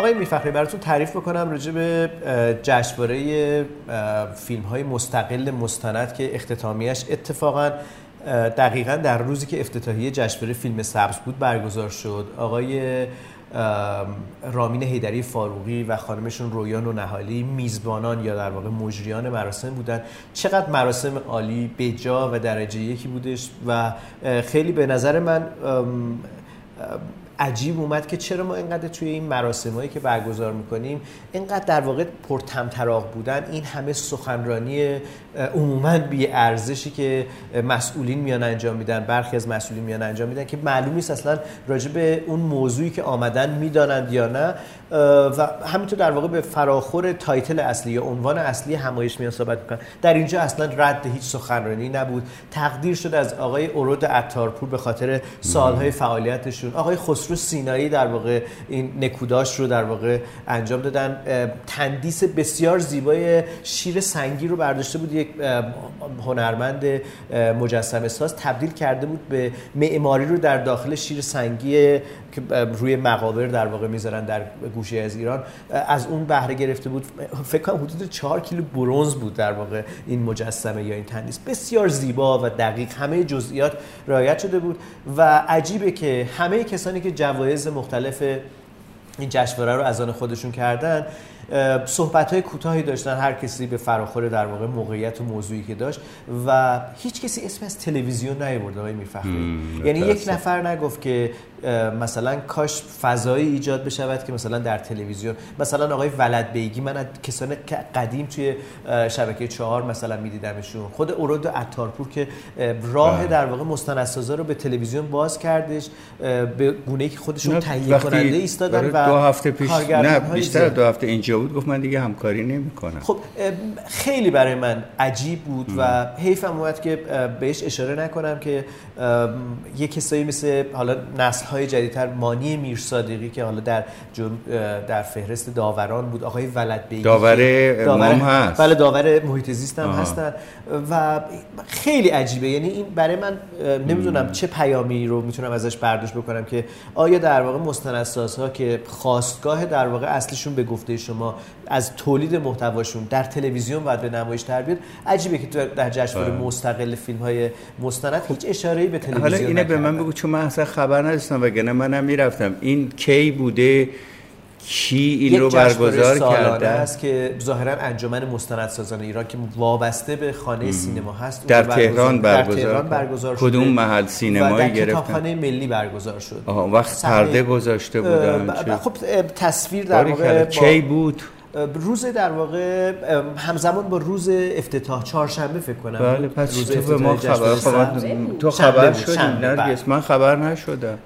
آقای میفخری براتون تعریف بکنم راجع به جشنواره فیلم های مستقل مستند که اختتامیش اتفاقا دقیقا در روزی که افتتاحیه جشنواره فیلم سبز بود برگزار شد. آقای رامین هیدری فاروقی و خانمشون رویان و نهالی میزبانان یا در واقع مجریان مراسم بودن. چقدر مراسم عالی بجا و درجه یکی بودش و خیلی به نظر من عجیب اومد که چرا ما اینقدر توی این مراسم هایی که برگزار می‌کنیم اینقدر در واقع پرطمطراق بودن. این همه سخنرانی عموما بی ارزشی که مسئولین میان انجام میدن برخی از مسئولین میان انجام میدن که معلوم نیست اصلا راجع به اون موضوعی که آمدن می‌دانند یا نه. و همینطور در واقع به فراخور title اصلی یا عنوان اصلی همایش میان صحبت می‌کنن. در اینجا اصلا رد هیچ سخنرانی نبود. تقدیر شد از آقای اورود عطارپور به خاطر سالهای فعالیتشون. آقای خسرو سینایی در واقع این نکوداش رو در واقع انجام دادن. تندیس بسیار زیبای شیر سنگی رو برداشته بود یک هنرمند مجسمه ساز. تبدیل کرده بود به معماری رو در داخل شیر سنگی که روی مقابر در واقع می‌ذارن در گوشه از ایران از اون بهره گرفته بود. فکر کنم حدود 4 کیلو برونز بود در واقع این مجسمه یا این تندیس. بسیار زیبا و دقیق همه جزئیات رعایت شده بود و عجیبه که همه کسانی که جوایز مختلف این جشنواره رو از آن خودشون کردن صحبت های کوتاهی داشتن هر کسی به فراخور در واقع موقعیت و موضوعی که داشت و هیچ کسی اسم از تلویزیون نیورد آقای میرفخری یعنی یک نفر نگفت که مثلا کاش فضایی ایجاد بشود که مثلا در تلویزیون مثلا آقای ولد بیگی من کسان قدیم توی شبکه چهار مثلا میدیدمشون. خود اورود عطارپور که راه بله. در واقع مستندسازا رو به تلویزیون باز کردش به گونه که خودشون تهیه کننده ایستادن و دو هفته پیش نه بیشتر دو هفته اینجا بود گفت من دیگه همکاری نمی‌کنم. خب خیلی برای من عجیب بود و حیفم اومد که بهش اشاره نکنم که یه کسایی مثل حالا نسل های جدیدتر مانی میر صادقی که حالا در در فهرست داوران بود آقای ولد بیگی داور, داور هست. بله داور محیط زیست هم هستن و خیلی عجیبه. یعنی این برای من نمی‌دونم چه پیامی رو می‌تونم ازش برداشت بکنم که آیا در واقع مستندسازها که خواستگاه در واقع اصلشون به گفته شما از تولید محتواشون در تلویزیون باید به نمایش در بیاد. عجیبه که در جشنواره بله. مستقل فیلم های مستند هیچ اشاره‌ای به تلویزیون حالا اینه به من بگو چون من اصلا خبر نداشتم وگرنه منم می‌رفتم. این کی بوده؟ کی این رو برگزار کرده؟ است که ظاهرا انجمن مستندسازان ایران که وابسته به خانه سینما هست در تهران برگزار, در تهران برگزار کدوم محل سینمایی گرفتن کتابخانه ملی برگزار شد. آها وقت پرده گذاشته بودن خب تصویر در واقع کی بود؟ روز در واقع همزمان با روز افتتاح چهارشنبه فکر کنم. بله پس روز تو به ما خبر خبر تو خبر شدی نرگس من خبر نشدم.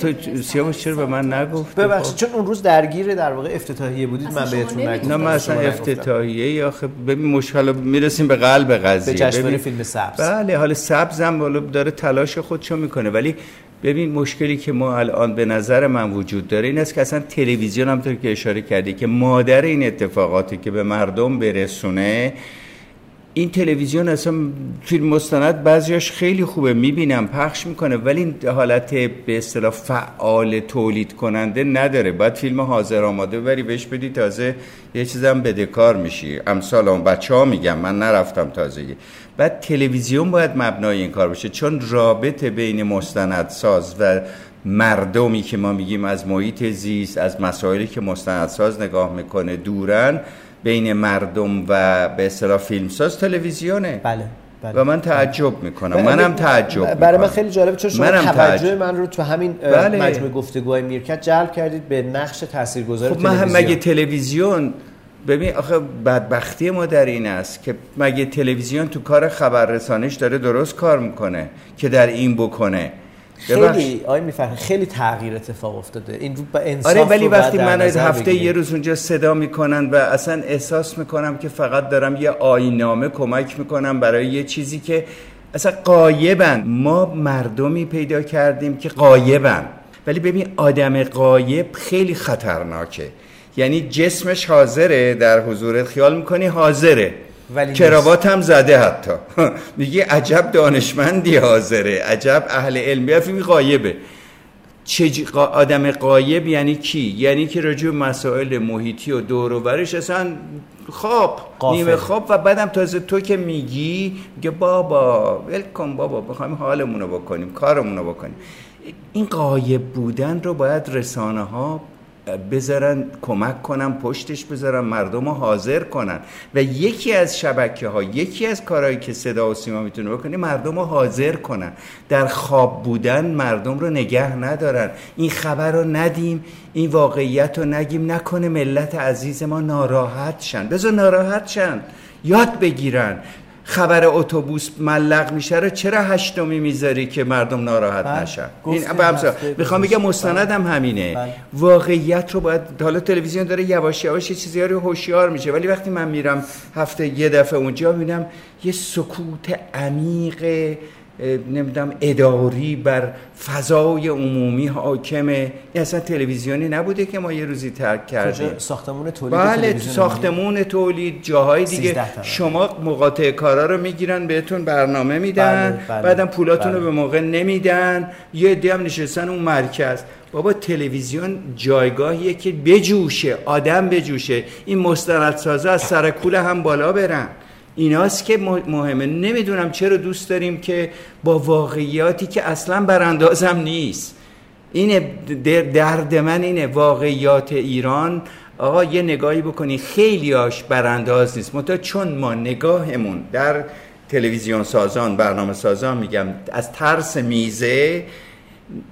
تو سیاوش چرا به من نگفت ببخشید چون اون روز درگیر در واقع افتتاحیه بودید من بهتون نگفتم. نه من اصلا افتتاحیه یا خب ببین مشکل می‌رسیم به قلب قضیه. به جشنواره فیلم سبز. بله حال سبزم بالا داره تلاش خودشو می‌کنه ولی ببین مشکلی که ما الان به نظر من وجود داره این است که اصلا تلویزیون هم که اشاره کردی که مادر این اتفاقاتی که به مردم برسونه این تلویزیون اصلا فیلم مستند بعضیاش خیلی خوبه می‌بینم پخش می‌کنه ولی این حالت به اصطلاح فعال تولید کننده نداره. باید فیلم حاضر آماده بری بهش بدی تازه یه چیزم بدهکار میشی. امثال اون بچه ها میگم من نرفتم تازگی بعد تلویزیون باید مبنای این کار باشه چون رابطه بین مستندساز و مردمی که ما میگیم از محیط زیست از مسائلی که مستندساز نگاه می‌کنه دورن بین مردم و به اصطلاح فیلمساز تلویزیونه بله بله. و من تعجب می‌کنم منم تعجب می‌کنم برای من خیلی جالبه چون شما توجه تعجب. من رو تو همین بله. مجموعه گفتگوهای میرکت جلب کردید به نقش تاثیرگذار خب تلویزیون من مگه تلویزیون ببین آخه بدبختی ما در این است که مگه تلویزیون تو کار خبررسانیش داره درست کار می‌کنه که در این بکنه خیلی آی می‌فهمه خیلی تغییر اتفاق افتاده. این رو انصاف آره ولی وقتی من از هفته یه روز اونجا صدا می‌کنن و اصلا احساس می‌کنم که فقط دارم یه آینامه کمک می‌کنم برای یه چیزی که اصلا قایبن. ما مردمی پیدا کردیم که قایبن. ولی ببین آدم قایب خیلی خطرناکه. یعنی جسمش حاضره در حضورت خیال می‌کنی حاضره. کراوات هم زده حتی. میگه عجب دانشمندی حاضره. عجب اهل علمی فیلم غایبه. آدم قایب یعنی کی؟ یعنی که راجع مسائل محیطی و دور و برش اصلا خواب نیمه خواب و بعدم تازه تو که میگی میگه بابا ولکن بابا بخوایم حالمون رو بکنیم کارمون رو بکنیم. این قایب بودن رو باید رسانه ها بذارن کمک کنن پشتش بذارن مردم رو حاضر کنن. و یکی از شبکه ها یکی از کارهایی که صدا و سیما می‌تونه بکنه مردم رو حاضر کنن. در خواب بودن مردم رو نگه ندارن. این خبر رو ندیم این واقعیت رو نگیم. نکنه ملت عزیز ما ناراحت شن. بذار ناراحت شن. یاد بگیرن. خبر اتوبوس ملق میشه رو چرا هشتمی می‌ذاری که مردم ناراحت بله. نشن این می‌خوام بگم مستندم همینه بله. واقعیت رو باید حالا تلویزیون داره یواش یواش چیزی رو هوشیار میشه ولی وقتی من میرم هفته یه دفعه اونجا می‌بینم یه سکوت عمیق نمی‌دونم اداری بر فضای عمومی حاکمه. این اصلا تلویزیونی نبوده که ما یه روزی ترک کردیم. ساختمون تولید بله ساختمون تولید جاهای دیگه. شما مقاطع کارا رو می‌گیرن بهتون برنامه میدن. بله، بله، بعدم پولاتون رو بله. به موقع نمیدن. یه عده هم نشستن اون مرکز. بابا تلویزیون جایگاهیه که بجوشه آدم بجوشه. این مستندسازا از سر کوله هم بالا برن. ایناست که مهمه. نمی‌دونم چرا دوست داریم که با واقعیاتی که اصلا براندازم نیست. اینه درد من اینه. واقعیات ایران آقا یه نگاهی بکنی. خیلی آش برانداز نیست. متا چون ما نگاهمون در تلویزیون سازان برنامه سازان میگم از ترس میزه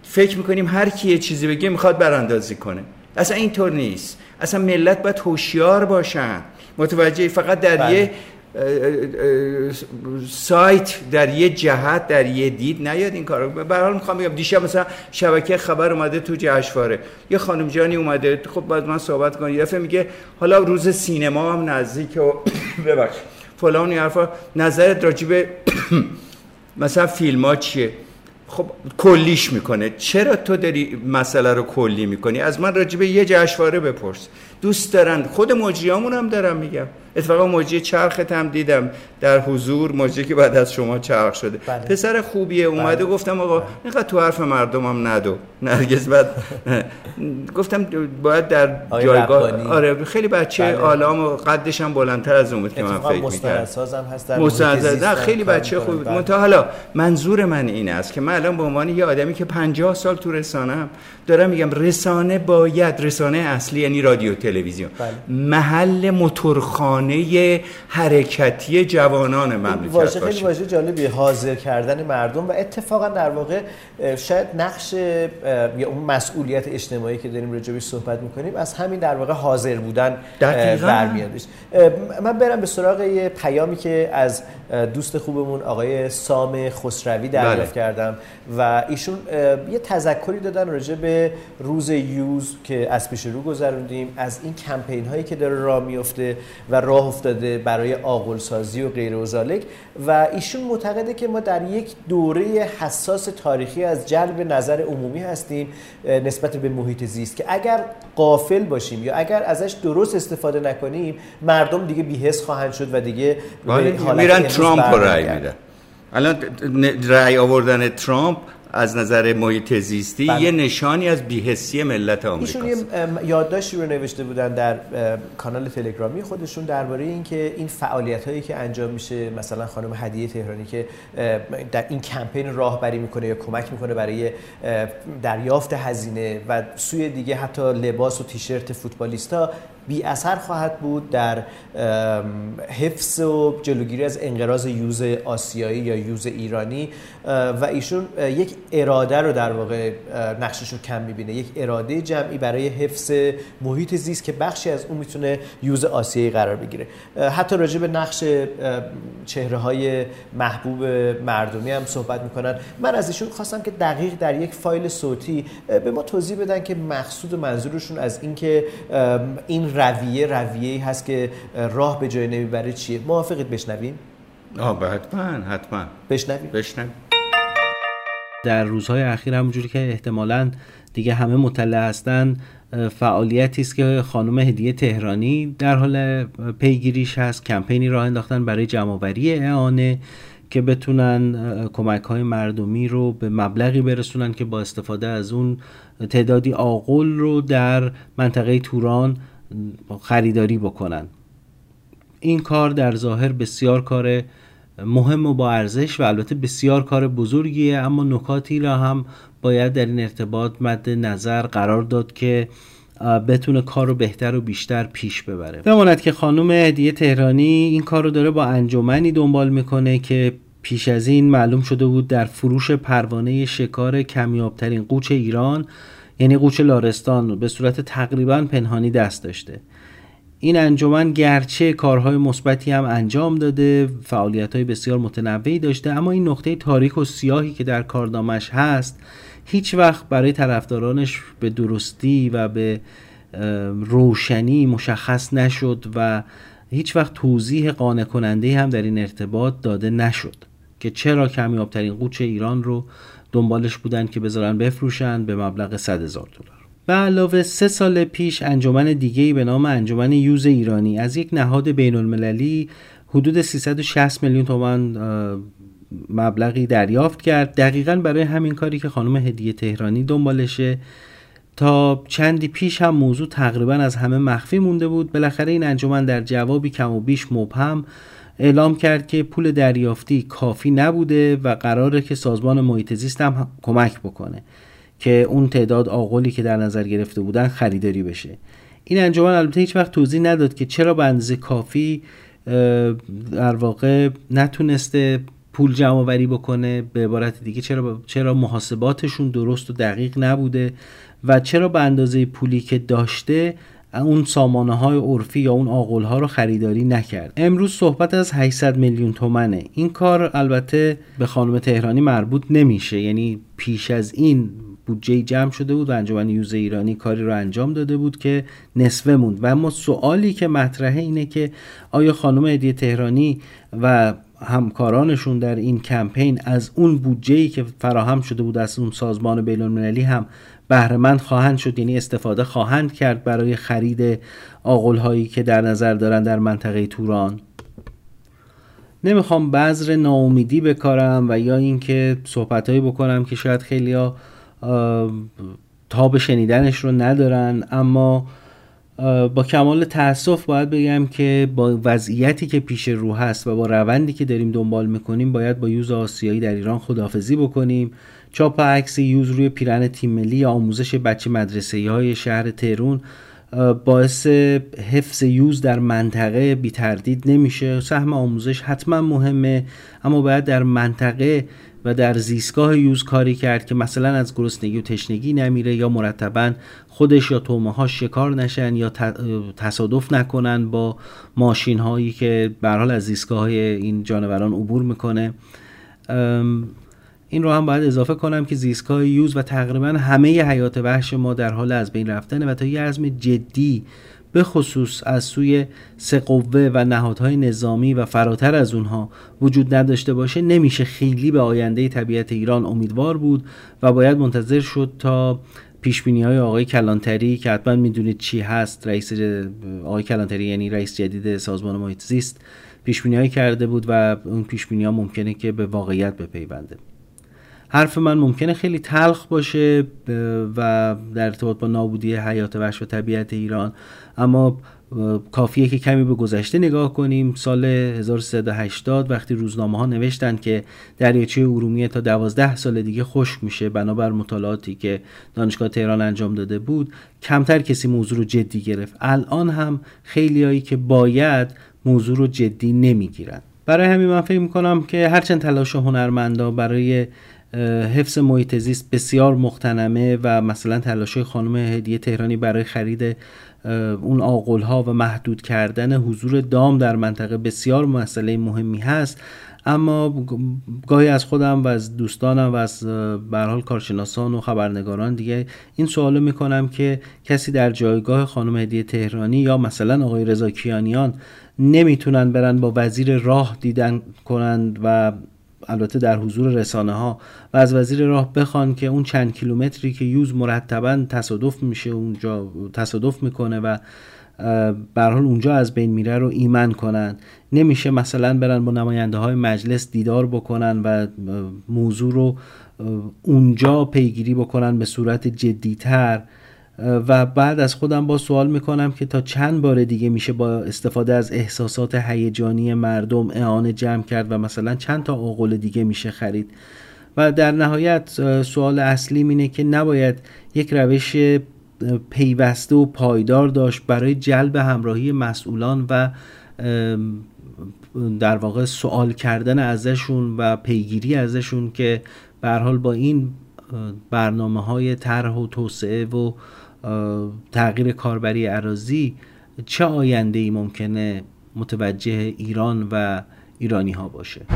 فکر می‌کنیم هر کی یه چیزی بگه می‌خواد براندازی کنه. اصلا اینطور نیست. اصلا ملت باید هوشیار باشن. متوجه فقط در بله. یه سایت در یه جهت در یه دید نیاد این کارو. به حال می‌خوام بگم دیشب مثلا شبکه خبر اومده تو جشنواره. یه خانم جانی اومده خب بعد من صحبت کنم. یه میگه حالا روز سینما هم نزدیک و ببخش. فلان حرفا. نظرت راجبه مثلا فیلم ها چیه؟ خب کلیش می‌کنه. چرا تو داری مسئله رو کلی می‌کنی؟ از من راجبه یه جشنواره بپرس. دوست دارن. خود مجریامون هم دارم میگم. اتفاقا موجی چرخت هم دیدم در حضور موجی که بعد از شما چرخ شده بله. پسر خوبیه اومده بله. گفتم آقا بله. اینقدر تو حرف مردم هم ندو نرگز بعد گفتم باید در جایگاه آره خیلی بچه بله. آلام و قدش هم بلندتر از اون بود که من فکر می‌کردم نه خیلی بچه خوب بود بله. حالا منظور من این است که من الان به عنوان یه آدمی که 50 سال تو رسانه هم دارم میگم رسانه باید رسانه اصلی یعنی رادیو تلویزیون بله. محل موتورخانه حرکتی جوانان مملکت باشه خیلی واژه جالبی حاضر کردن مردم و اتفاقا در واقع شاید نقش یا اون مسئولیت اجتماعی که داریم راجع صحبت می‌کنیم از همین در واقع حاضر بودن برمیاد من برم به سراغ یه پیامی که از دوست خوبمون آقای سام خسروی دریافت بله. کردم و ایشون یه تذکری دادن راجع به روز یوز که از پیش رو گذروندیم از این کمپین هایی که داره راه میفته و راه افتاده برای آقل سازی و غیر و و ایشون معتقده که ما در یک دوره حساس تاریخی از جلب نظر عمومی هستیم نسبت به محیط زیست که اگر قافل باشیم یا اگر ازش درست استفاده نکنیم مردم دیگه بیهس خواهند شد و دیگه میرن ترامپ رای میدن. الان رای آوردن ترامپ از نظر محیط زیستی بله. یه نشانی از بیهسی ملت آمریکا ایشون یادداشتی رو نوشته بودن در کانال تلگرامی خودشون درباره اینکه این فعالیت هایی که انجام میشه مثلا خانم هدیه تهرانی که در این کمپین راهبری می‌کنه یا کمک می‌کنه برای دریافت هزینه و سوی دیگه حتی لباس و تیشرت فوتبالیستا بی اثر خواهد بود در حفظ و جلوگیری از انقراض یوز آسیایی یا یوز ایرانی و ایشون یک اراده رو در واقع نقشش رو کم می‌بینه. یک اراده جمعی برای حفظ محیط زیست که بخشی از اون می‌تونه یوز آسیایی قرار بگیره. حتی راجع به نقش چهره های محبوب مردمی هم صحبت می‌کنن. من از ایشون خواستم که دقیق در یک فایل صوتی به ما توضیح بدن که مقصود و منظورشون از اینکه این رویه رویه هست که راه به جای نمی‌بره چیه؟ موافقید بشنویم؟ آه حتما حتما. بشنویم. بشنویم. در روزهای اخیر همونجوری که احتمالا دیگه همه مطلع هستن فعالیتی است که خانم هدیه تهرانی در حال پیگیریش هست کمپینی راه انداختن برای جمعآوری اعانه که بتونن کمک های مردمی رو به مبلغی برسونن که با استفاده از اون تعدادی آقل رو در منطقه توران خریداری بکنن. این کار در ظاهر بسیار کار مهم و با ارزش و البته بسیار کار بزرگیه اما نکاتی را هم باید در این ارتباط مد نظر قرار داد که بتونه کار رو بهتر و بیشتر پیش ببره. بماند که خانم هدیه تهرانی این کار رو داره با انجمنی دنبال می‌کنه که پیش از این معلوم شده بود در فروش پروانه شکار کمیابترین قوچ ایران یعنی قوچ لارستان به صورت تقریبا پنهانی دست داشته. این انجمن گرچه کارهای مثبتی هم انجام داده فعالیت های بسیار متنوعی داشته اما این نقطه تاریک و سیاهی که در کارنامش هست هیچ وقت برای طرفدارانش به درستی و به روشنی مشخص نشد و هیچ وقت توضیح قانع کننده هم در این ارتباط داده نشد که چرا کمیابترین قوچ ایران رو دنبالش بودن که بذارن بفروشن به مبلغ 100 هزار دلار. و علاوه سه سال پیش انجمن دیگهی به نام انجمن یوز ایرانی از یک نهاد بین المللی حدود 360 میلیون تومان مبلغی دریافت کرد. دقیقا برای همین کاری که خانم هدیه تهرانی دنبالشه. تا چندی پیش هم موضوع تقریبا از همه مخفی مونده بود. بالاخره این انجمن در جوابی کم و بیش مبهم اعلام کرد که پول دریافتی کافی نبوده و قراره که سازمان محیط زیست هم کمک بکنه که اون تعداد آقلی که در نظر گرفته بودن خریداری بشه. این انجمن البته هیچ وقت توضیح نداد که چرا به اندازه کافی در واقع نتونسته پول جمع آوری بکنه. به عبارت دیگه چرا چرا محاسباتشون درست و دقیق نبوده و چرا به اندازه پولی که داشته اون سامانه های عرفی یا اون آقل ها رو خریداری نکرد. امروز صحبت از 800 میلیون تومنه. این کار البته به خانم تهرانی مربوط نمیشه. یعنی پیش از این بودجه جمع شده بود و انجمن یوز ایرانی کاری رو انجام داده بود که نصفه موند. و اما سوالی که مطرحه اینه که آیا خانم هدیه تهرانی و همکارانشون در این کمپین از اون بودجه که فراهم شده بود از اون سازمان بین هم بهرهمند خواهند شد یعنی استفاده خواهند کرد برای خرید آقل هایی که در نظر دارن در منطقه توران. نمی‌خوام بذر ناامیدی بکارم و یا اینکه صحبتهایی بکنم که شاید خیلی ها تاب شنیدنش رو ندارن اما با کمال تاسف باید بگم که با وضعیتی که پیش رو هست و با روندی که داریم دنبال می‌کنیم باید با یوز آسیایی در ایران خدافزی بکنیم. چاپ عکس یوز روی پیرن تیم ملی یا آموزش بچه مدرسه های شهر تهرون باعث حفظ یوز در منطقه بی تردید نمیشه. سهم آموزش حتما مهمه اما باید در منطقه و در زیستگاه یوز کاری کرد که مثلا از گرسنگی و تشنگی نمیره یا مرتبا خودش یا تومه ها شکار نشن یا تصادف نکنن با ماشین هایی که به حال از زیستگاه های این جانوران عبور می‌کنه. این رو هم باید اضافه کنم که زیستگاه یوز و تقریبا همه حیات وحش ما در حال از بین رفتنه و تا یه عزم جدی به خصوص از سوی سه قوه و نهادهای نظامی و فراتر از اونها وجود نداشته باشه نمیشه خیلی به آینده طبیعت ایران امیدوار بود و باید منتظر شد تا پیش بینی های آقای کلانتری که حتما می‌دونید چی هست رئیس آقای کلانتری یعنی رئیس جدید سازمان محیط زیست پیش بینی کرده بود و اون پیش بینی ها ممکنه که به واقعیت بپیونده. حرف من ممکنه خیلی تلخ باشه و در ارتباط با نابودی حیات وحش و طبیعت ایران. اما کافیه که کمی به گذشته نگاه کنیم. سال 1380 وقتی روزنامه ها نوشتن که دریاچه ارومیه تا 12 سال دیگه خشک میشه بنابر مطالعاتی که دانشگاه تهران انجام داده بود کمتر کسی موضوع رو جدی گرفت. الان هم خیلیایی که باید موضوع رو جدی نمی‌گیرن. برای همین من فکر می‌کنم که هرچند تلاش هنرمندا برای حفظ محیط زیست بسیار مختنمه و مثلا تلاش خانم هدیه تهرانی برای خرید اون آقل ها و محدود کردن حضور دام در منطقه بسیار مسئله مهمی هست. اما گاهی از خودم و از دوستانم و از برحال کارشناسان و خبرنگاران دیگه این سوالو می‌کنم که کسی در جایگاه خانم هدیه تهرانی یا مثلا آقای رضا کیانیان نمی‌تونن برن با وزیر راه دیدن کنند و البته در حضور رسانه ها و از وزیر راه بخوان که اون چند کیلومتری که یوز مرتبا تصادف میشه اونجا تصادف می‌کنه و به حال اونجا از بین میره رو ایمن کنن. نمیشه مثلا برن با نماینده های مجلس دیدار بکنن و موضوع رو اونجا پیگیری بکنن به صورت جدیتر. و بعد از خودم با سوال می‌کنم که تا چند بار دیگه میشه با استفاده از احساسات هیجانی مردم اعانه جمع کرد و مثلا چند تا آقل دیگه میشه خرید؟ و در نهایت سوال اصلی اینه که نباید یک روش پیوسته و پایدار داشت برای جلب همراهی مسئولان و در واقع سوال کردن ازشون و پیگیری ازشون که به حال با این برنامه های طرح و توسعه و تغییر کاربری عراضی چه آینده ای ممکنه متوجه ایران و ایرانی ها باشه؟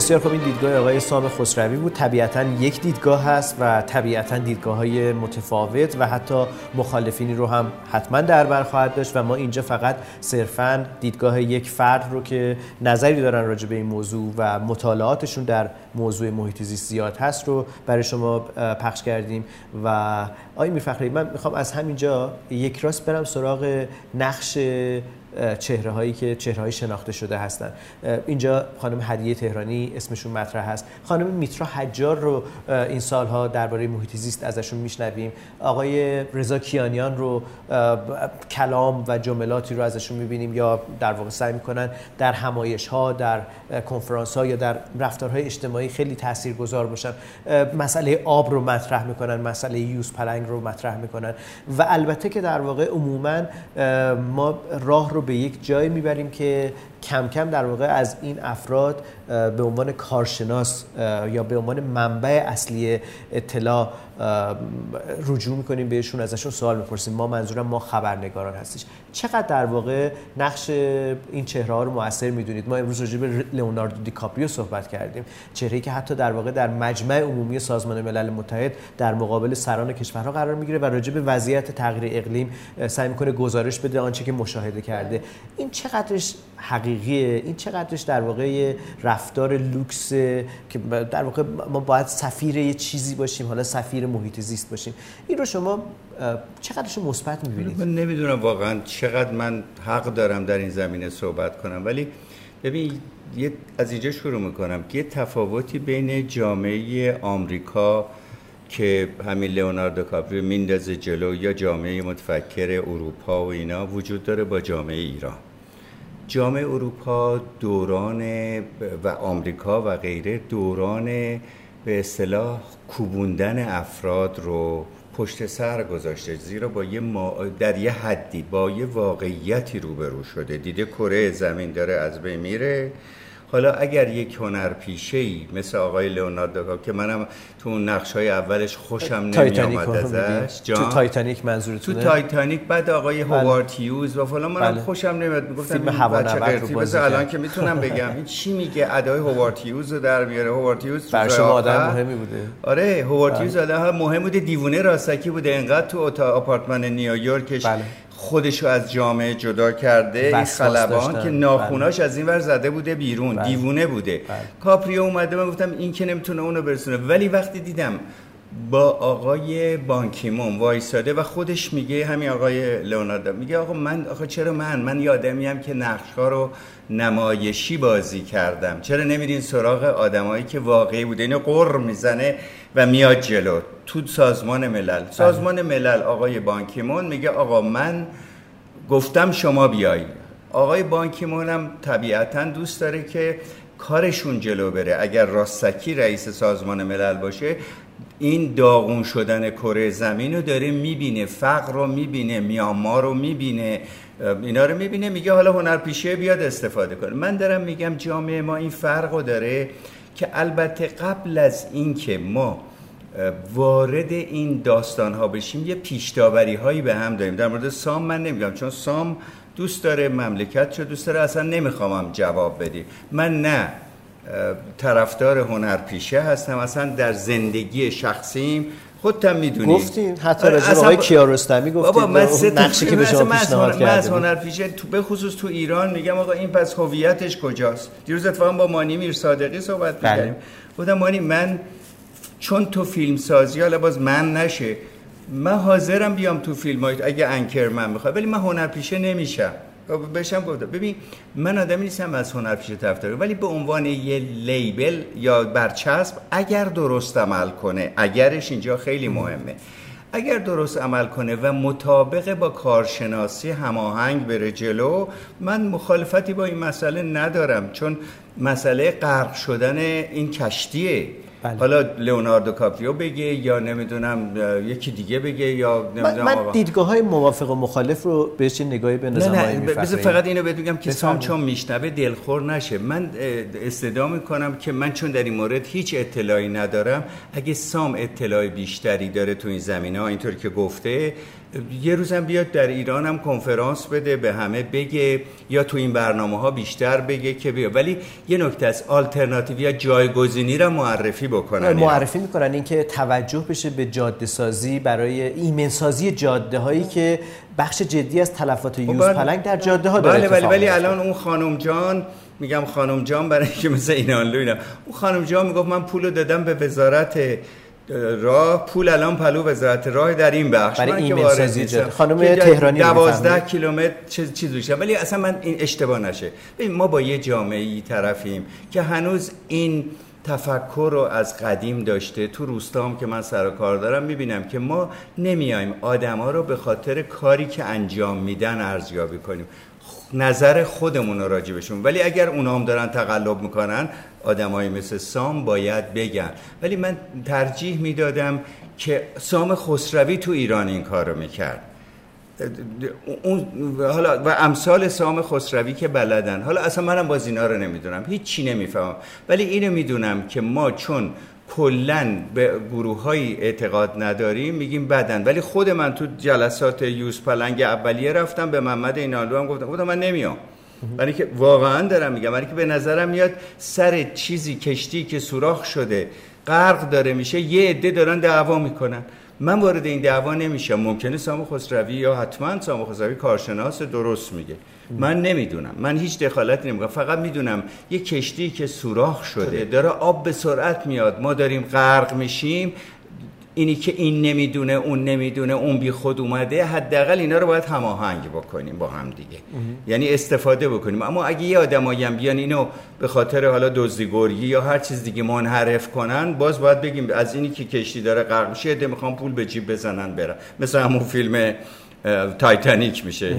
بسیار خوب این دیدگاه آقای سام خسروی بود. طبیعتا یک دیدگاه هست و طبیعتا دیدگاه های متفاوت و حتی مخالفینی رو هم حتما در بر خواهد داشت و ما اینجا فقط صرفا دیدگاه یک فرد رو که نظری دارن راجع به این موضوع و مطالعاتشون در موضوع محیط زیست زیاد هست رو برای شما پخش کردیم و آقای میرفخری من می‌خوام از همینجا یک راست برم سراغ نقش چهره هایی که چهره های شناخته شده هستند اینجا خانم هدیه تهرانی اسمشون مطرح هست. خانم میترا حجار رو این سالها درباره محیط زیست ازشون میشنویم. آقای رضا کیانیان رو کلام و جملاتی رو ازشون می‌بینیم یا در واقع سعی می‌کنن در همایش ها در کنفرانس ها یا در رفتارهای اجتماعی خیلی تاثیرگذار باشن. مسئله آب رو مطرح می‌کنن مسئله یوز پلنگ رو مطرح می‌کنن. و البته که در واقع عموما ما راه رو به یک جایی می‌بریم که کم کم در واقع از این افراد به عنوان کارشناس یا به عنوان منبع اصلی اطلاع رجوع می‌کنیم بهشون ازشون سوال می‌پرسیم. ما منظورم ما خبرنگاران هستش. چقدر در واقع نقش این چهره ها رو موثر می‌دونید؟ ما امروز راجع به لئوناردو دیکاپریو صحبت کردیم. چهره که حتی در واقع در مجمع عمومی سازمان ملل متحد در مقابل سران کشورها قرار می‌گیره و راجع به وضعیت تغییر اقلیم سعی می‌کنه گزارش بده آنچه که مشاهده کرده. این چقدرش حقیقیه این چقدرش در واقع رفتار لوکس که در واقع ما باید سفیر یه چیزی باشیم حالا سفیر محیط زیست باشیم. این رو شما چقدرش مثبت می‌بینید؟ من نمی‌دونم واقعا چقدر من حق دارم در این زمینه صحبت کنم ولی ببین یه از اینجا شروع می‌کنم که یه تفاوتی بین جامعه آمریکا که همین لئوناردو کاپریو میندازه جلو یا جامعه متفکر اروپا و اینا وجود داره با جامعه ایران. جامعه اروپا دوران و آمریکا و غیره دوران به اصطلاح کوبوندن افراد رو پشت سر گذاشته. زیرا با یه در یه حدی با یه واقعیتی روبرو شده. دیده کره زمین داره از بین میره. حالا اگر یک هنر پیشه ای مثل آقای لئوناردو که منم تو اون نقش های اولش خوشم نمی آمد ازش. تو تایتانیک منظورتونه؟ تو تایتانیک بعد آقای بله. هوارد هیوز و فلان منم بله. خوشم نمیاد می‌گفتم فیلم الان که می‌تونم بگم. این چی میگه؟ ادای هوارد هیوز رو در میاره. هوارد هیوز بر شما آدم مهمی بوده. آره هوارد بله. هیوز آدم مهم بوده. دیوونه راستکی بوده. انقدر تو آپارتمان نیویورکش بله. خودشو از جامعه جدا کرده این خلبان که ناخوناش بله. از این ور زده بوده بیرون بله. دیوونه بوده بله. کاپریو اومده من گفتم این که نمی‌تونه اونو برسونه ولی وقتی دیدم با آقای بانکیمون وایساده و خودش میگه همین آقای لئوناردو میگه آقا من آقا چرا من؟ من یادمیم که نقشها رو نمایشی بازی کردم. چرا نمیرین سراغ آدمایی که واقعی بوده اینو قر می‌زنه و میاد جلو. تو سازمان ملل. بله. سازمان ملل آقای بانکیمون میگه آقا من گفتم شما بیایی آقای بانکیمون هم طبیعتا دوست داره که کارشون جلو بره. اگر راستکی رئیس سازمان ملل باشه این داغون شدن کره زمین رو داره می‌بینه فقر رو می‌بینه میانمار رو می‌بینه. اینا رو می‌بینه میگه حالا هنرپیشه بیاد استفاده کنه. من دارم میگم جامعه ما این فرق رو داره که البته قبل از اینکه ما وارد این داستان ها بشیم یه پیشتاوری هایی به هم داریم. در مورد سام من نمیگم چون سام دوست داره مملکت چه دوست داره اصلا نمی‌خوام جواب بدی من نه. طرفدار هنرپیشه هستم. اصلا در زندگی شخصیم خودتم می‌دونی. گفتین حتی راجع آقای کیارستمی گفتین. بابا من نقشی که به شما پیشنهاد کرده من از هنرپیشه تو به خصوص تو ایران میگم آقا این پس هویتش کجاست؟ دیروز اتفاقا با مانی میر صادقی صحبت بله. می‌کردیم گفتم مانی من چون تو فیلم سازی حالا باز من نشه من حاضرم بیام تو فیلم های اگه انکر من بخواد ولی من هنرپیشه نمیشم. بشم گفتم ببین من آدمی نیستم از هنرپیشه طرفدار ولی به عنوان یه لیبل یا برچسب اگر درست عمل کنه اگرش اینجا خیلی مهمه. اگر درست عمل کنه و مطابق با کارشناسی هماهنگ بره جلو من مخالفتی با این مسئله ندارم چون مسئله غرق شدن این کشتیه. بله. حالا لئوناردو کاپریو بگه یا نمی‌دونم یکی دیگه بگه یا نمی‌دونم من, من دیدگاه های موافق و مخالف رو بهش نگاهی به نه نه بذار فقط اینو بگم که سام چون میشنوه دلخور نشه. من استدعا می‌کنم که من چون در این مورد هیچ اطلاعی ندارم اگه سام اطلاعی بیشتری داره تو این زمینه ها اینطور که گفته یه روزم بیاد در ایران هم کنفرانس بده به همه بگه یا تو این برنامه ها بیشتر بگه که بیا. ولی یه نکته از آلترناتیو یا جایگزینی را معرفی بکنن معرفی می‌کنن اینکه توجه بشه به جاده سازی برای ایمن سازی جاده هایی که بخش جدی از تلفات خب یوز بله. پلنگ در جاده ها داره بله ولی ولی الان اون خانم جان میگم خانم جان برای اینکه مثل اینان اینا اون خانم جان می‌گفت من پولو دادم به وزارت راه پول الان پولو وزارت راه در این بخش. برای ایمن سازی خانم تهرانی 12 کیلومتر چیز چیز ولی اصلا من این اشتباه نشه. ببین ما با یه جامعه ای طرفیم که هنوز این تفکر رو از قدیم داشته تو روستام که من سر کار دارم می‌بینم که ما نمیایم آدما رو به خاطر کاری که انجام میدن ارزیابی کنیم. نظر خودمون راجبشون ولی اگر اونا هم دارن تقلب می‌کنن آدمایی مثل سام باید بگن. ولی من ترجیح می‌دادم که سام خسروی تو ایران این کار رو می‌کرد. اون حالا و امثال سام خسروی که بلدن. حالا اصلا منم باز اینا رو نمی‌دونم. هیچ چی نمی‌فهمم. ولی اینو می‌دونم که ما چون کلا به گروه های اعتقاد نداریم میگیم بدن. ولی خود من تو جلسات یوز پلنگ اولیه رفتم به محمد اینالو هم گفتم گفتم من نمیام. برای که واقعا دارم میگم. برای که به نظرم میاد سر چیزی کشتی که سوراخ شده غرق داره میشه یه عده دارن دعوا می‌کنن. من وارد این دعوا نمیشم. ممکنه سامو خسروی یا حتما سامو خسروی کارشناس درست میگه. من نمی‌دونم. من هیچ دخالتی نمی‌کنم. فقط می‌دونم یه کشتی که سوراخ شده. داره آب به سرعت میاد. ما داریم غرق میشیم. اینی که این نمی‌دونه اون نمی‌دونه اون بی خود اومده حداقل اینا رو باید هماهنگ بکنیم با هم دیگه. یعنی استفاده بکنیم. اما اگه یه آدمایی هم بیان اینو به خاطر حالا دزدیگوری یا هر چیز دیگه منحرف کنن باز باید بگیم از اینی که کشتی داره غرق میشه ده می‌خوام پول به جیب بزنن برن. مثل همون فیلم تایتانیک میشه.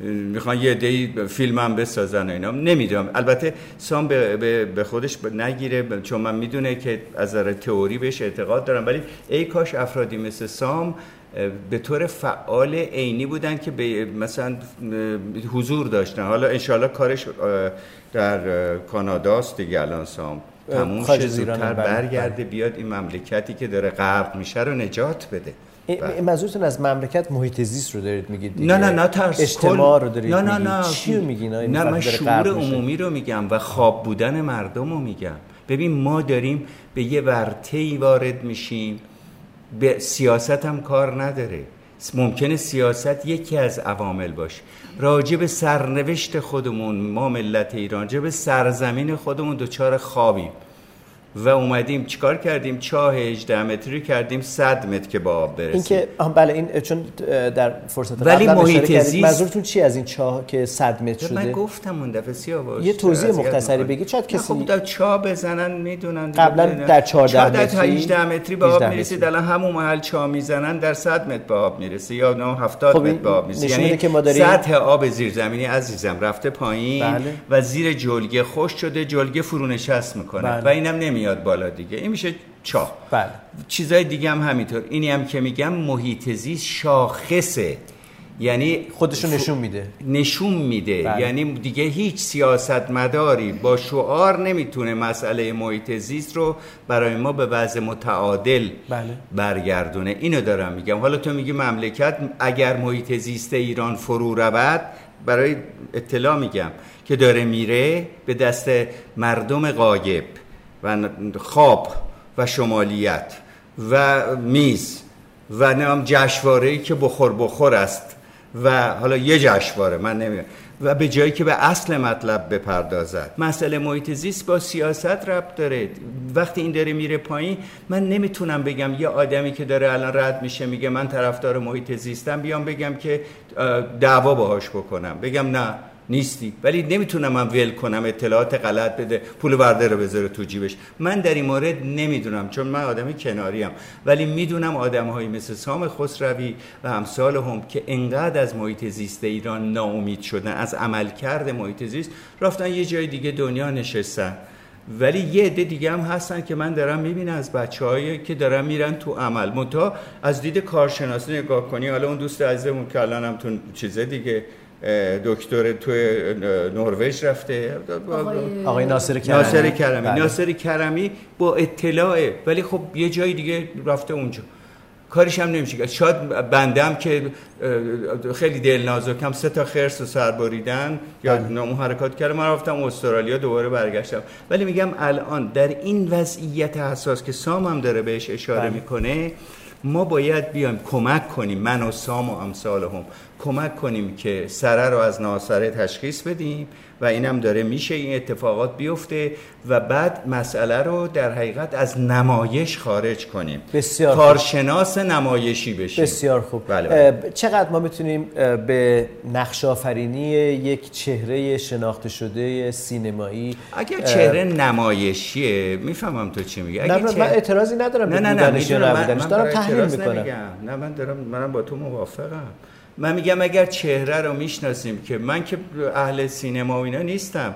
می‌خوان یه دی فیلم هم بسازن و اینا. نمی‌دونم. البته سام به, به خودش نگیره چون من می‌دونه که از نظر تئوری بهش اعتقاد دارم. ولی ای کاش افرادی مثل سام به طور فعال عینی بودن که به مثلا حضور داشتن. حالا انشالله کارش در کاناداست دیگه الان سام. تموم شه زودتر برگرده بیاد این مملکتی که داره غرق میشه رو نجات بده. بله. منظورتون از مملکت محیط زیست رو دارید میگید نه نه نه ترس اجتماع رو دارید نه نه نه. چی رو میگین؟ نه من شعور عمومی رو میگم و خواب بودن مردم رو میگم. ببین ما داریم به یه ورطه‌ای وارد میشیم. به سیاست هم کار نداره. ممکنه سیاست یکی از عوامل باشه. راجع به سرنوشت خودمون ما ملت ایران راجع به سرزمین خودمون دچار خوابیم. و اومدیم چیکار کردیم؟ چاه 18 متری کردیم 100 متر که با آب برسیم این که بله این چون در فرصت ولی محیط زیست منظورتون چی از این چاه که 100 متر شده؟ من گفتم اون دفعه سیاوش یه توضیح مختصری بگید شاید کسی خب در چاه بزنن می‌دونن قبلا در 14 متری در 18 متری به آب می‌رسید. الان همون محل چاه می‌زنن در 100 متر به آب می‌رسه یا نه 70 خب متر به آب می‌رسه. یعنی که ما داریم سطح آب زیرزمینی عزیزم رفته پایین بله. و زیر جلگه خوش شده جلگه فرونشست می‌کنه بله. و اینم نمیاد بالا دیگه. این میشه چاه بله. چیزای دیگه هم همینطور. اینی هم که میگم محیط زیست شاخصه. یعنی خودشو نشون میده. نشون میده. بله. یعنی دیگه هیچ سیاست مداری با شعار نمی‌تونه مسئله محیط زیست رو برای ما به وضع متعادل بله. برگردونه. اینو دارم میگم. حالا تو میگی مملکت اگر محیط زیست ایران فرو رود برای اطلاع میگم که داره میره به دست مردم قایب و خواب و شمالیت و میز و نام جشواره که بخور بخور است و حالا یه جشنواره من نمی‌دونم. و به جایی که به اصل مطلب بپردازد. مسئله محیط زیست با سیاست ربط داره. وقتی این داره میره پایین من نمی‌تونم بگم یه آدمی که داره الان رد میشه میگه من طرفدار محیط زیستم بیام بگم که دعوا باهاش بکنم. بگم نه. نیستی. ولی نمی‌تونم من ول کنم اطلاعات غلط بده پول ورده رو بذاره تو جیبش. من در این مورد نمی‌دونم چون من آدم کناریم. ولی می‌دونم آدمهایی مثل سام خسروی و امثال هم که انقدر از محیط زیست ایران ناامید شدن از عملکرد محیط زیست رفتن یه جای دیگه دنیا نشستن. ولی یه عده دیگه هم هستن که من دارم می‌بینم از بچه‌هایی که دارن میرن تو عمل. منتها از دید کارشناسی نگاه کنی حالا اون دوست عزیزمون که الان هم تو چیزه دیگه دکتر تو نروژ رفته. آقای ناصر کرمی. ناصر کرمی. بله. ناصر کرمی با اطلاعه. ولی خب یه جای دیگه رفته اونجا. کارش هم نمیشه شاید بندم که خیلی دل نازکم سه تا خرس و سر بریدن. یا بله. اون حرکات کردم. من رفتم استرالیا دوباره برگشتم. ولی میگم الان در این وضعیت حساس که سام هم داره بهش اشاره بله. می‌کنه ما باید بیایم کمک کنیم. من و سام و امثال هم. کمک کنیم که سره رو از ناسره تشخیص بدیم و اینم داره میشه این اتفاقات بیفته و بعد مسئله رو در حقیقت از نمایش خارج کنیم. بسیار کارشناس نمایشی بشیم. بسیار خوب. بله بله. چقدر ما می‌تونیم به نقش آفرینی یک چهره شناخته شده سینمایی اگر چهره نمایشیه می‌فهمم تو چی میگی. اگه نه من اعتراضی ندارم نه نه نه, نه من, من دارم تحلیل می‌کنم. نه من دارم منم با تو موافقم. من میگم اگر چهره رو می‌شناسیم که من که اهل سینما و اینا نیستم.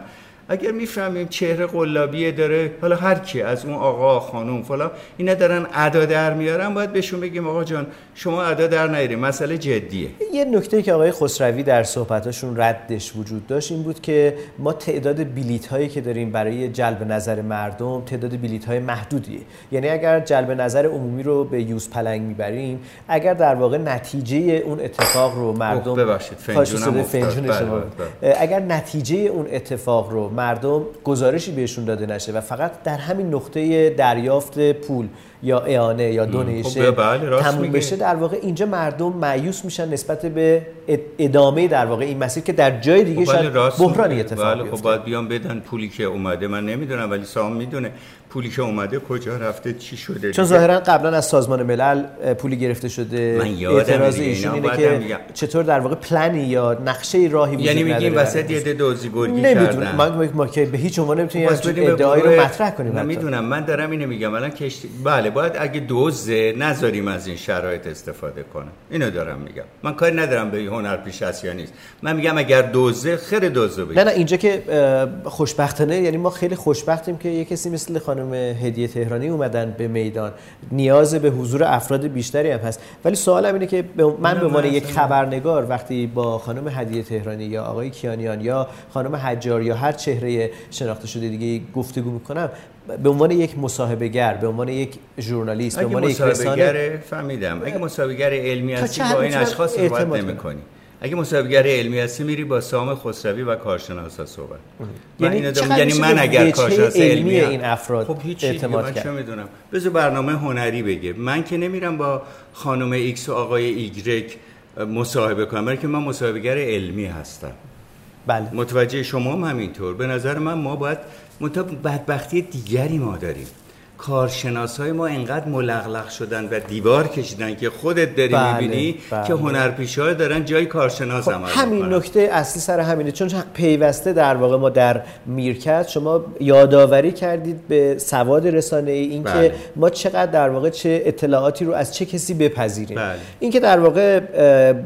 اگر می‌فهمیم چهره قلابیه داره حالا هر کی از اون آقا خانم فلان اینا دارن ادا در میارن باید بهشون بگیم آقا جان شما ادا در نیاریم مسئله جدیه. یه نکته که آقای خسروی در صحبتاشون ردش وجود داشت این بود که ما تعداد بلیت هایی که داریم برای جلب نظر مردم تعداد بلیت های محدودیه. یعنی اگر جلب نظر عمومی رو به یوز پلنگ می‌بریم اگر در واقع نتیجه اون اتفاق رو مردم ببخشید فنجونم بله، بله. اگر نتیجه اون اتفاق رو مردم گزارشی بهشون داده نشه و فقط در همین نقطه دریافت پول یا اعانه یا دونیشه خب بله تموم بشه در واقع اینجا مردم معیوس میشن نسبت به ادامه در واقع این مسیر که در جای دیگه خب بله شاید بحرانی اتفاق بله خب باید بیان بدن پولی که اومده. من نمی‌دونم ولی سام می‌دونه. پولی که اومده کجا رفته چی شده؟ چون ظاهرا قبلا از سازمان ملل پولی گرفته شده. من اعتراض ایشون اینه که چطور در واقع پلنی یا نقشه راهی وجود یعنی میگیم وسط یه دوزی گرگی کردن. من ما که به هیچ عنوان نمی‌تونیم از ادعایی رو مطرح کنیم من می‌دونم من دارم اینو میگم. الان کشتی بله باید اگه دوزه نذاریم از این شرایط استفاده کنه. اینو دارم میگم. من کاری ندارم به هنر پیش است یا نیست. من میگم اگر دوزه خیر دوزه نه نه اینجا که خوشبختانه یعنی ما خیلی خوشبختیم که یه کسی مثل خانم هدیه تهرانی اومدن به میدان. نیاز به حضور افراد بیشتری هم هست. ولی سوالم اینه که من به عنوان یک خبرنگار وقتی با خانم هدیه تهرانی یا آقای کیانیان یا خانم حجار یا هر چهره شناخته شده دیگه گفتگو می‌کنم به عنوان یک مصاحبه گر به عنوان یک ژورنالیست به عنوان یک رسانه فهمیدم. اگه مصاحبه علمی هستی با این اشخاص صحبت نمی‌کنی. اگه مصاحبهگر علمی هستی میری با سام خسروی و کارشناسا صحبت یعنی من یعنی من اگر کارشناس علمی این افراد خب هیچ اعتماد من می‌دونم. بذار برنامه هنری بگه. من که نمیرم با خانم ایکس و آقای ایگرک مصاحبه کنم برای که من مصاحبهگر علمی هستم. بله. متوجه شما هم همینطور. به نظر من ما باید بدبختی دیگری ما داریم. کارشناس های ما انقدر مغلق شدن و دیوار کشیدن که خودت داری بله، می‌بینی بله. که هنرپیشه ها دارن جای کارشناس خب عمل همین. نکته اصلی سر همینه چون پیوسته در واقع ما در میرکت شما یادآوری کردید به سواد رسانه ای اینکه بله. ما چقدر در واقع چه اطلاعاتی رو از چه کسی بپذیریم بله. اینکه در واقع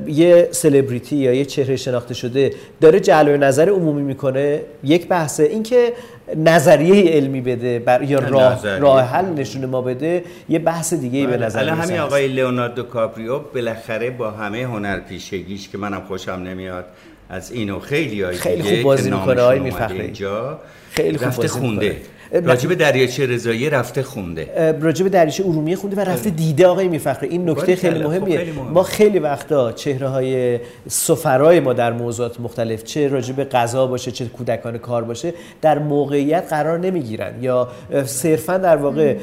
یه سلبریتی یا یه چهره شناخته شده داره جلوه نظر عمومی می‌کنه یک بحثه اینکه نظریه علمی بده بر یا راه. راه حل نشون ما بده یه بحث دیگه ای به بله. نظر الان همین. آقای لئوناردو کاپریو بالاخره با همه هنرپیشگیش که منم خوشم نمیاد از اینو خیلی های خیلی خوب بازی می‌کنه اومده میرفخری. اینجا خیلی خوب رفته خونده. راجب دریاچه رضایی رفته خونده راجب دریچه ارومیه خونده و رفته دیده آقای میرفخری این نکته. خیلی خب مهمیه خیلی مهمه. ما خیلی وقتا چهره های سفرای ما در موضوعات مختلف چه راجب غذا باشه چه کودکان کار باشه در موقعیت قرار نمی‌گیرن یا صرفا در واقع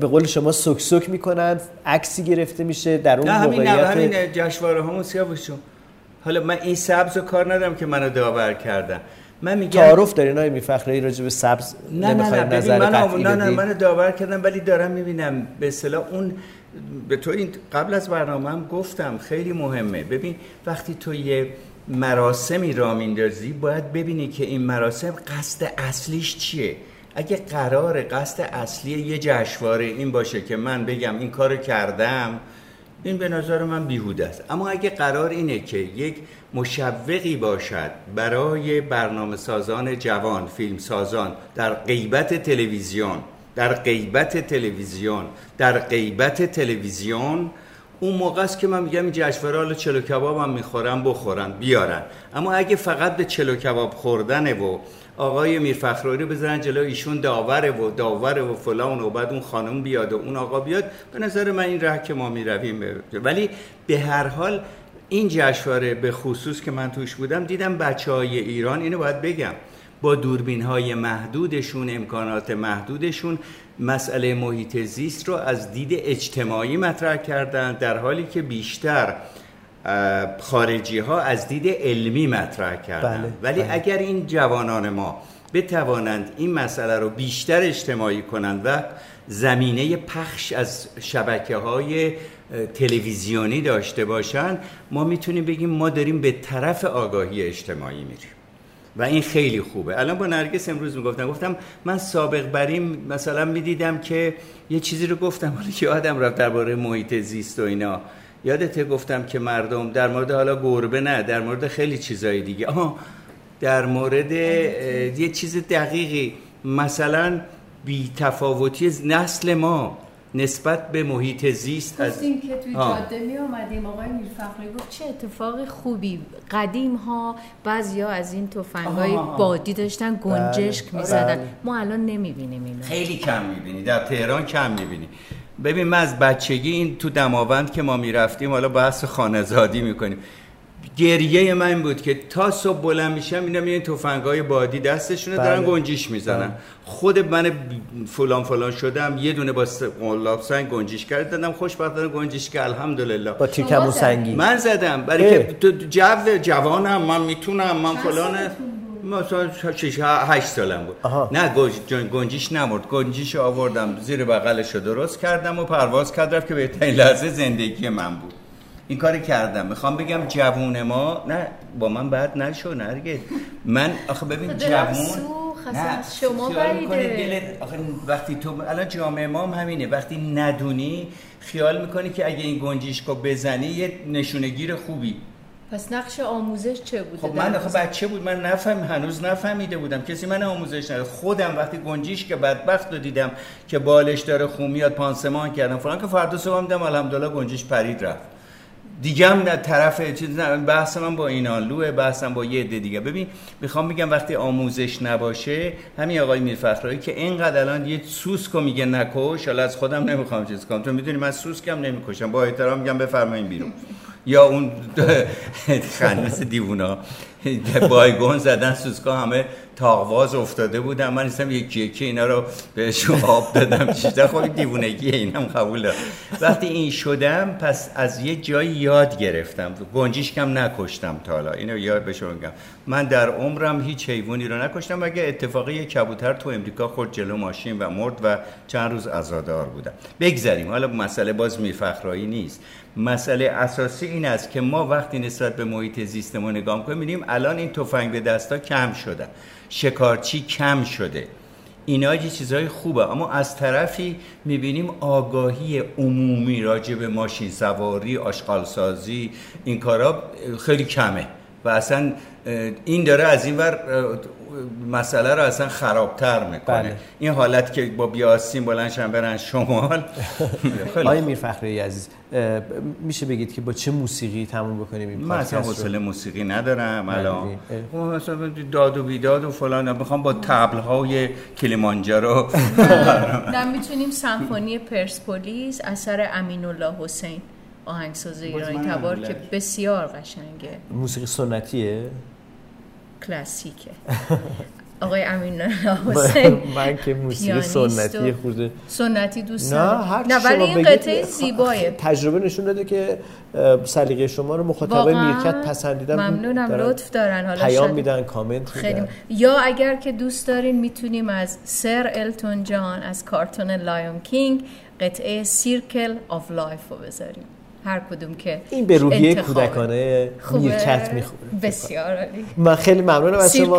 به قول شما سک سک می‌کنن عکسی گرفته میشه در اون نه همین نه موقعیت همین جشنواره همون سیاوشون حالا من این سبز رو کار ندارم که منو داور کردن. من میگم تعارف دارین آقای میرفخری راجب سبز؟ نه نه نظر من قطعی نه نه؟ من داور کردم ولی دارم می‌بینم. به اصطلاح اون به تو این قبل از برنامه هم گفتم خیلی مهمه. ببین وقتی تو یه مراسمی را میندازی باید ببینی که این مراسم قصد اصلیش چیه. اگه قرار قصد اصلی یه جشنواره این باشه که من بگم این کارو کردم این به نظر من بیهوده است. اما اگه قرار اینه که یک مشوقی باشد برای برنامه سازان جوان فیلم سازان در غیبت تلویزیون در غیبت تلویزیون در غیبت تلویزیون اون موقع است که من میگم این جشنواره حالا چلو کباب هم می‌خورن بخورن بیارن. اما اگه فقط به چلو کباب خوردنه و آقای میرفخرایی رو بذارن جلو ایشون داوره و داوره و فلان و بعد اون خانم بیاد و اون آقا بیاد. به نظر من این ره که ما می‌رویم ولی به هر حال این جشنواره به خصوص که من توش بودم دیدم بچه های ایران اینو باید بگم با دوربین های محدودشون امکانات محدودشون مسئله محیط زیست رو از دید اجتماعی مطرح کردن در حالی که بیشتر خارجی ها از دید علمی مطرح کردن. بله، ولی بله. اگر این جوانان ما بتوانند این مسئله رو بیشتر اجتماعی کنند و زمینه پخش از شبکه های تلویزیونی داشته باشند ما می‌تونیم بگیم ما داریم به طرف آگاهی اجتماعی میریم. و این خیلی خوبه. الان با نرگس امروز می‌گفتم گفتم من سابق بریم مثلا می‌دیدم که یه چیزی رو گفتم حالا که آدم رفت درباره محیط زیست و اینا. یادته گفتم که مردم در مورد حالا گربه نه در مورد خیلی چیزای دیگه آها در مورد یه چیز دقیقی مثلا بی تفاوتی نسل ما نسبت به محیط زیست از گفتیم که توی آه. جاده می آمدیم آقای میرفخری گفت چه اتفاق خوبی قدیم ها بعضیا از این تفنگای. بادی داشتن گنجشک بله. می‌زدن بله. ما الان نمی‌بینیم اینو خیلی کم می‌بینی در تهران کم می‌بینی ببین من از بچگی این تو دماوند که ما می‌رفتیم حالا بحث خانزادی می‌کنیم. گریه من این بود که تا صبح بلند میشم اینا میان تفنگای بادی دستشونه دارن بله. گنجیش می‌زنن. خود من فلان فلان شدم یه دونه با قلاب سنگ گنجیش کرد دادم خوشبختانه گنجیش که الحمدلله. با تیرکمون سنگی. من زدم برای. که جو جوانم من می‌تونم من فلان مثلا 6 8 سالم بود. آها. نه گنجیش نمرد گنجیش آوردم زیر بغلش رو درست کردم و پرواز کرد رفت که بهترین لحظه زندگی من بود. این کاری کردم. می‌خوام بگم جوون ما نه با من بعد نشو نرگه من آخه ببین دلم جوون نه، شما آخه وقتی تو الان جامعه ما هم همینه. وقتی ندونی خیال می‌کنی که اگه این گنجیشکو بزنی یه نشونگیر خوبی. پس نقش آموزش چه بوده؟ خب در من آخه موضوع؟ بچه بود؟ من نفهم هنوز نفهمیده بودم. کسی من آموزش نداد. خودم وقتی گنجیش که بدبخت رو دیدم که بالش داره خون میاد پانسمان کردم. فلان که فردا صبح دیدم الحمدلله گنجیش پرید رفت. دیگه هم نه طرف چیز نه. بحث من با اینالوه بحثم با یه عده دیگه. ببین می‌خوام بگم وقتی آموزش نباشه همین آقای میرفخرایی که اینقدر الان یه سوسکو میگه نکش حالا از خودم نمی‌خوام چیز کنم. تو می‌دونی من سوسکم نمی‌کشم. با احترام میگم بفرمایین بیرون. یا اون خنیس دیوونا. بایگون زدن سوسکا همه تاغواز افتاده بودم من نیستم یکی یکی اینا رو بهشون آب دادم. چیزا خب دیوونگی اینم قبول دارم وقتی این شدم پس از یه جایی یاد گرفتم. گنجیش کم نکشتم تا حالا. اینو یاد بهشون میگم. من در عمرم هیچ حیوانی رو نکشتم. مگه اتفاقی یه کبوتر تو امریکا خورد جلو ماشین و مرد و چند روز عزادار بودم بگذریم. حالا مسئله باز میرفخرایی نیست. مسئله اساسی این است که ما وقتی نسبت به محیط زیستمون نگاه کنیم می‌بینیم الان این تفنگ به دستا کم شده شکارچی کم شده. اینا یه چیزهای خوبه اما از طرفی می‌بینیم آگاهی عمومی راجع به ماشین سواری آشغالسازی این کارا خیلی کمه. و اصلا این داره از این ور مسئله رو اصلا خرابتر می‌کنه بله. این حالت که با بیاسین بلنشن برن شمال آقای میرفخری عزیز میشه بگید که با چه موسیقی تموم بکنیم این من اصلا پادکست رو؟ حوصله موسیقی ندارم الان اه. خب مثلا داد و بیداد و فلان می‌خوام با تبل های کلیمانجارو نه می‌تونیم سمفونی پرسپولیس اثر امین الله حسین آهنگساز ایرانی تبار. که بسیار قشنگه موسیقی سنتیه کلاسیکه. آقای امین حسین من که موسیقی سنتی خورده سنتی دوست نه. هر نه ولی این قطعه زیبایه. تجربه نشون داده که سلیقه شما رو واقعاً میرکت پسندیدن. ممنونم دارن لطف دارن. حالا پیام میدن کامنت خیلی میدن. یا اگر که دوست دارین می‌تونیم از Sir التون جان از کارتون Lion King قطعه Circle of Life رو بذاریم. هر کدوم که این به روحیه. کودکانه؟ میرکت می‌خوره بسیار عالی من خیلی ممنونم از شما.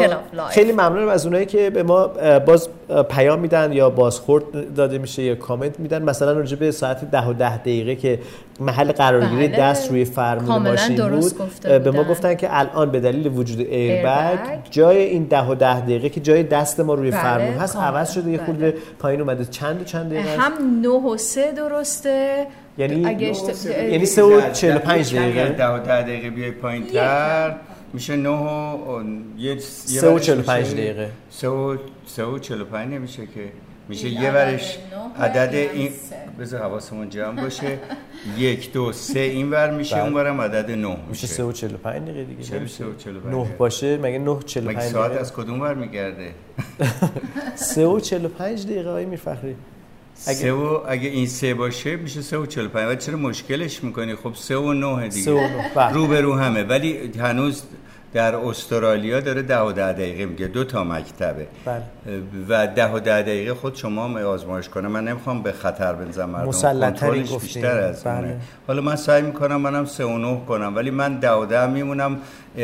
خیلی ممنونم از اونایی که به ما باز پیام میدن یا بازخورد داده میشه یا کامنت میدن مثلا راجع به ساعت ده و ده دقیقه که محل قرارگیری بله. دست روی فرمون ماشین درست بود گفته به ما. گفتن که الان به دلیل وجود ایربگ. جای این ده و ده دقیقه که جای دست ما روی بله، فرمون هست کاملا. عوض شده یه بله. خورده پایین اومده چند و چند دقیقه؟ هم 9 و 3 درسته یعنی اگه اشت- یعنی سه و چهل و پنج دقیقه؟ ده و ده دقیقه بیای پایین تر میشه نه و یه یه سه و ورش چهل و پنج میشه- دقیقه. سه و سه و چهل و پنج نمیشه که میشه یه ورش عدد این. بذار حواسمون جمع باشه یک دو سه این ور میشه. اون ورم عدد نه میشه سه و چهل و پنج دقیقه دیگه؟ سه و پنج نه دقیقه؟ باشه مگه نه چهل و مگه پنج ساعت از کدوم ور میگرده سه و چهل و پنج دقیقه های میرفخری اگه- سه و اگه این سه باشه میشه سه و چهل و پنج. ولی چرا مشکلش می‌کنی؟ خب سه و نه دیگه. سه و نه. رو به رو همه. ولی هنوز در استرالیا داره ده و ده دقیقه میگه دو تا مکتبه بله. و ده و ده دقیقه خود شما هم آزمایش کنه من نمی‌خوام به خطر بنزم مردم کنترلش بیشتر. از اونه بله. حالا من سعی می‌کنم منم سه و نه کنم ولی من ده و ده میمونم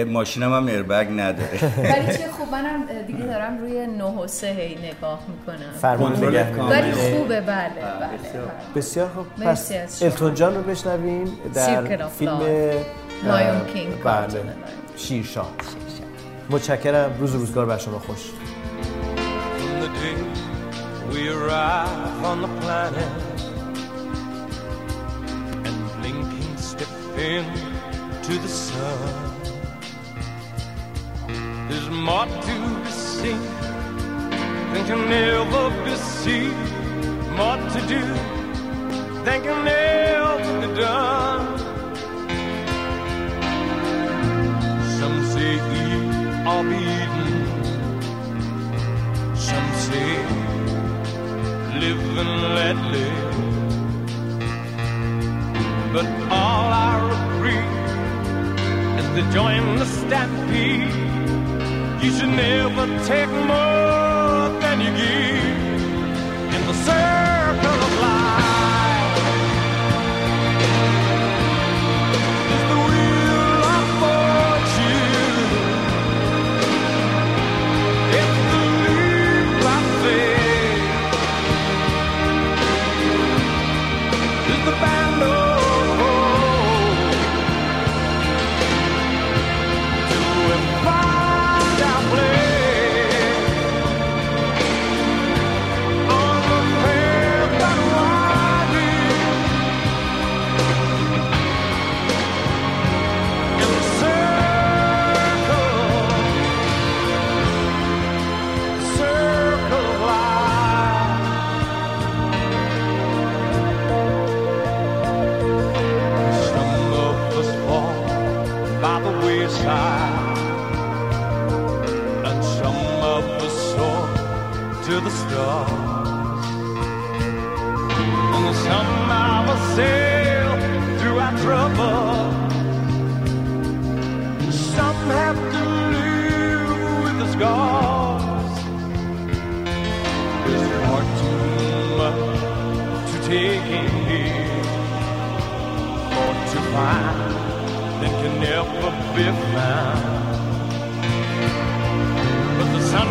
ماشینم هم ایربگ نداره ولی چه خوب منم دیگه دارم روی 9 و 3 هی نگاه می‌کنم کامل. ولی. خوبه بله بله, بسیار. بله. بسیار خوب مرسی پس از شما. التون جان رو بشنویم در فیلم Lion King. بله شیرشاه متشکرم روز روزگار بر شما خوش we arrive on the planet and blinking step into the sun. There's more to be seen than can ever be seen, more to do than can ever be done. Some say eat or be eaten. Some say live and let live. But all I agree is to join the stampede. You should never take more than you give in the circle find that can never be found. But the sun